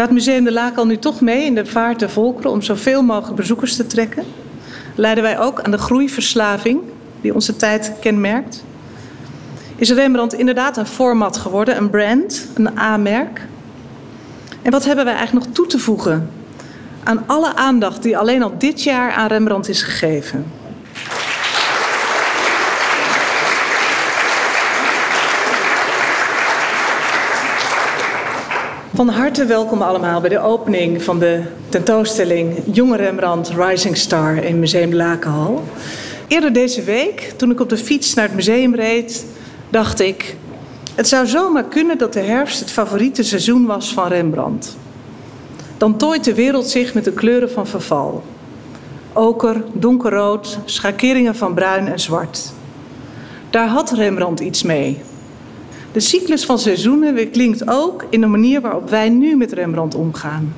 Gaat Museum de Laak al nu toch mee in de vaart der volkeren om zoveel mogelijk bezoekers te trekken? Leiden wij ook aan de groeiverslaving die onze tijd kenmerkt? Is Rembrandt inderdaad een format geworden, een brand, een A-merk? En wat hebben wij eigenlijk nog toe te voegen aan alle aandacht die alleen al dit jaar aan Rembrandt is gegeven? Van harte welkom allemaal bij de opening van de tentoonstelling Jonge Rembrandt Rising Star in Museum Lakenhal. Eerder deze week, toen ik op de fiets naar het museum reed, dacht ik: het zou zomaar kunnen dat de herfst het favoriete seizoen was van Rembrandt. Dan tooit de wereld zich met de kleuren van verval. Oker, donkerrood, schakeringen van bruin en zwart. Daar had Rembrandt iets mee. De cyclus van seizoenen klinkt ook in de manier waarop wij nu met Rembrandt omgaan.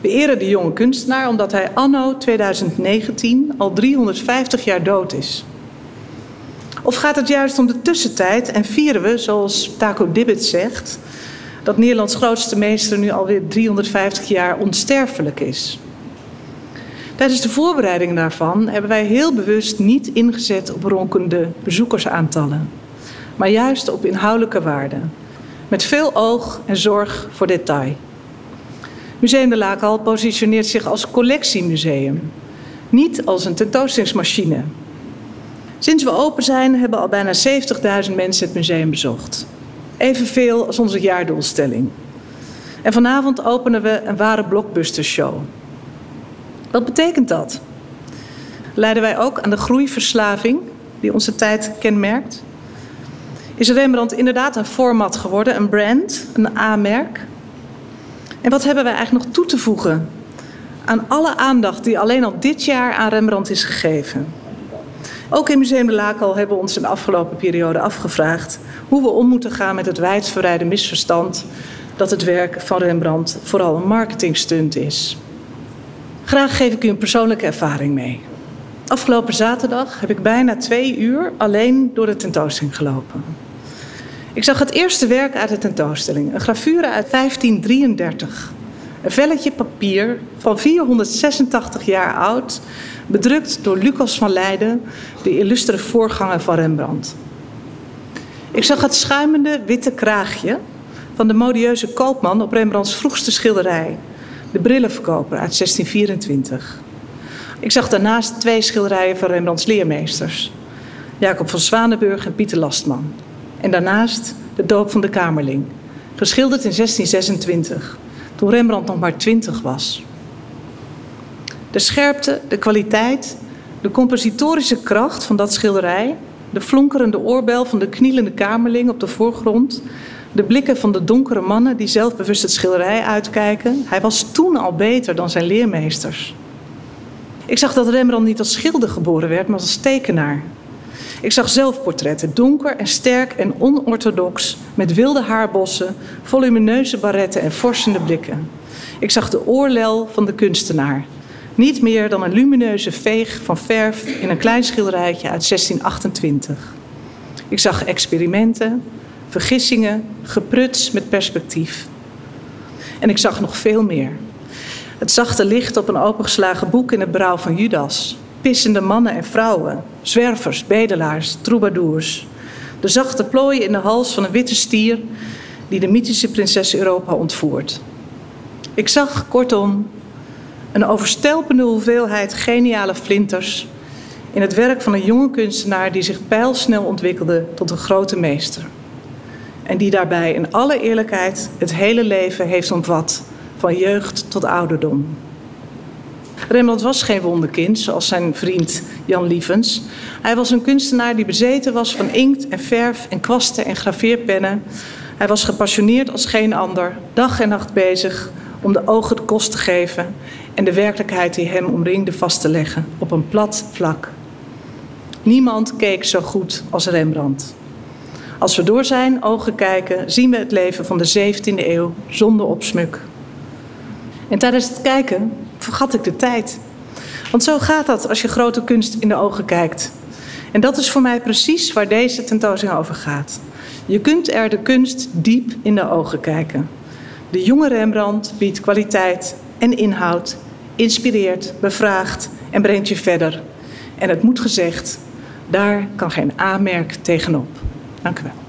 We eren de jonge kunstenaar omdat hij anno 2019 al 350 jaar dood is. Of gaat het juist om de tussentijd en vieren we, zoals Taco Dibbit zegt, dat Nederlands grootste meester nu alweer 350 jaar onsterfelijk is? Tijdens de voorbereiding daarvan hebben wij heel bewust niet ingezet op ronkende bezoekersaantallen maar juist op inhoudelijke waarden. Met veel oog en zorg voor detail. Museum de Laakhal positioneert zich als collectiemuseum, niet als een tentoonstellingsmachine. Sinds we open zijn hebben al bijna 70.000 mensen het museum bezocht. Evenveel als onze jaardoelstelling. En vanavond openen we een ware blockbustershow. Wat betekent dat? Leiden wij ook aan de groeiverslaving die onze tijd kenmerkt? Is Rembrandt inderdaad een format geworden, een brand, een A-merk. En wat hebben wij eigenlijk nog toe te voegen aan alle aandacht die alleen al dit jaar aan Rembrandt is gegeven? Ook in Museum de Lakel hebben we ons in de afgelopen periode afgevraagd hoe we om moeten gaan met het wijdverbreide misverstand dat het werk van Rembrandt vooral een marketingstunt is. Graag geef ik u een persoonlijke ervaring mee. Afgelopen zaterdag heb ik bijna twee uur alleen door de tentoonstelling gelopen. Ik zag het eerste werk uit de tentoonstelling, een gravure uit 1533. Een velletje papier van 486 jaar oud, bedrukt door Lucas van Leiden, de illustere voorganger van Rembrandt. Ik zag het schuimende witte kraagje van de modieuze koopman op Rembrandts vroegste schilderij, de brillenverkoper uit 1624. Ik zag daarnaast twee schilderijen van Rembrandts leermeesters, Jacob van Zwanenburg en Pieter Lastman. En daarnaast de doop van de Kamerling, geschilderd in 1626, toen Rembrandt nog maar 20 was. De scherpte, de kwaliteit, de compositorische kracht van dat schilderij, de flonkerende oorbel van de knielende Kamerling op de voorgrond, de blikken van de donkere mannen die zelfbewust het schilderij uitkijken. Hij was toen al beter dan zijn leermeesters. Ik zag dat Rembrandt niet als schilder geboren werd, maar als tekenaar. Ik zag zelfportretten, donker en sterk en onorthodox, met wilde haarbossen, volumineuze barretten en forsende blikken. Ik zag de oorlel van de kunstenaar. Niet meer dan een lumineuze veeg van verf in een klein schilderijtje uit 1628. Ik zag experimenten, vergissingen, gepruts met perspectief. En ik zag nog veel meer. Het zachte licht op een opengeslagen boek in het brouw van Judas. Pissende mannen en vrouwen, zwervers, bedelaars, troubadours. De zachte plooien in de hals van een witte stier die de mythische prinses Europa ontvoert. Ik zag, kortom, een overstelpende hoeveelheid geniale flinters in het werk van een jonge kunstenaar die zich pijlsnel ontwikkelde tot een grote meester. En die daarbij in alle eerlijkheid het hele leven heeft omvat, van jeugd tot ouderdom. Rembrandt was geen wonderkind, zoals zijn vriend Jan Lievens. Hij was een kunstenaar die bezeten was van inkt en verf en kwasten en graveerpennen. Hij was gepassioneerd als geen ander, dag en nacht bezig om de ogen de kost te geven en de werkelijkheid die hem omringde vast te leggen op een plat vlak. Niemand keek zo goed als Rembrandt. Als we door zijn ogen kijken, zien we het leven van de 17e eeuw zonder opsmuk. En tijdens het kijken vergat ik de tijd. Want zo gaat dat als je grote kunst in de ogen kijkt. En dat is voor mij precies waar deze tentoonstelling over gaat. Je kunt er de kunst diep in de ogen kijken. De jonge Rembrandt biedt kwaliteit en inhoud, inspireert, bevraagt en brengt je verder. En het moet gezegd, daar kan geen aanmerk tegenop. Dank u wel.